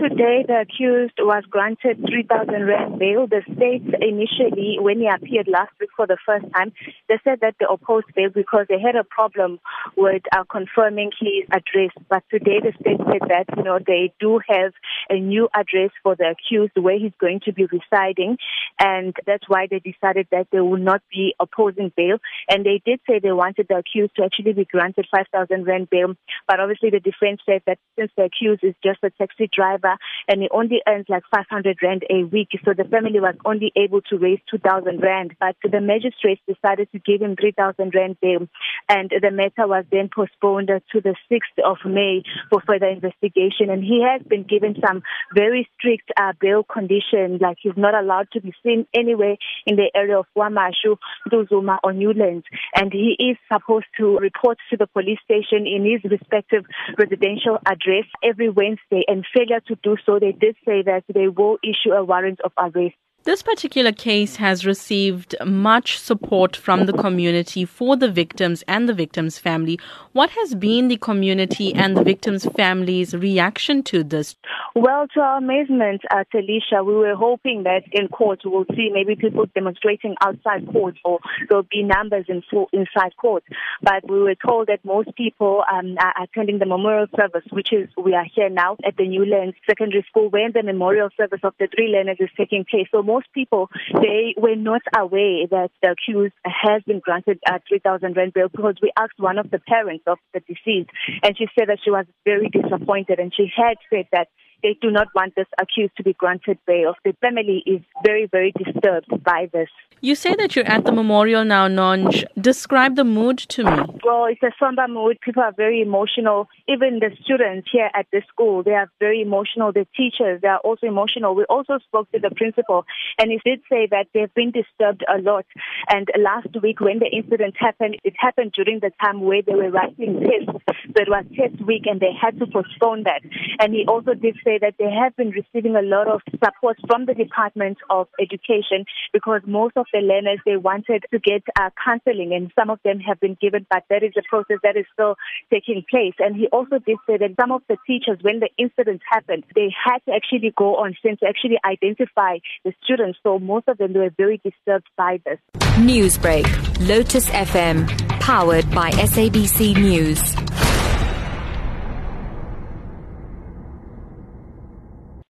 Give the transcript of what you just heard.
Today, the accused was granted 3,000 rand bail. The state initially, when he appeared last week for the first time, they said that they opposed bail because they had a problem with uh, confirming his address. But today, the state said that you know they do have a new address for the accused where he's going to be residing, and that's why they decided that they will not be opposing bail. And they did say they wanted the accused to actually be granted 5,000 rand bail, but obviously the defense said that since the accused is just a taxi driver and he only earns like 500 rand a week. So the family was only able to raise 2,000 rand. But the magistrates decided to give him 3,000 rand bail. And the matter was then postponed to the 6th of May for further investigation. And he has been given some very strict uh, bail conditions, like he's not allowed to be seen anywhere in the area of KwaMashu, Ntuzuma, or Newlands. And he is supposed to report to the police station in his respective residential address every Wednesday. And failure to do so, they did say that they will issue a warrant of arrest. This particular case has received much support from the community for the victims and the victims' family. What has been the community and the victims' families' reaction to this? Well, to our amazement, uh, Taliesha, we were hoping that in court we'll see maybe people demonstrating outside court or there'll be numbers in inside court. But we were told that most people um, are attending the memorial service, which is we are here now at the Newlands Secondary School where the memorial service of the three learners is taking place. So most people, they were not aware that the accused has been granted a 3,000 rand bail because we asked one of the parents of the deceased and she said that she was very disappointed and she had said that they do not want this accused to be granted bail. The family is very, very disturbed by this. You say that you're at the memorial now, Nonj. Describe the mood to me. Well, it's a somber mood. People are very emotional. Even the students here at the school, they are very emotional. The teachers, they are also emotional. We also spoke to the principal, and he did say that they've been disturbed a lot. And last week, when the incident happened, it happened during the time where they were writing tests. So it was test week, and they had to postpone that. And he also did say that they have been receiving a lot of support from the Department of Education because most of the learners they wanted to get uh, counseling, and some of them have been given, but that is a process that is still taking place. And he also did say that some of the teachers, when the incident happened, they had to actually go on scene to actually identify the students. So most of them were very disturbed by this. Newsbreak, Lotus FM, powered by SABC News.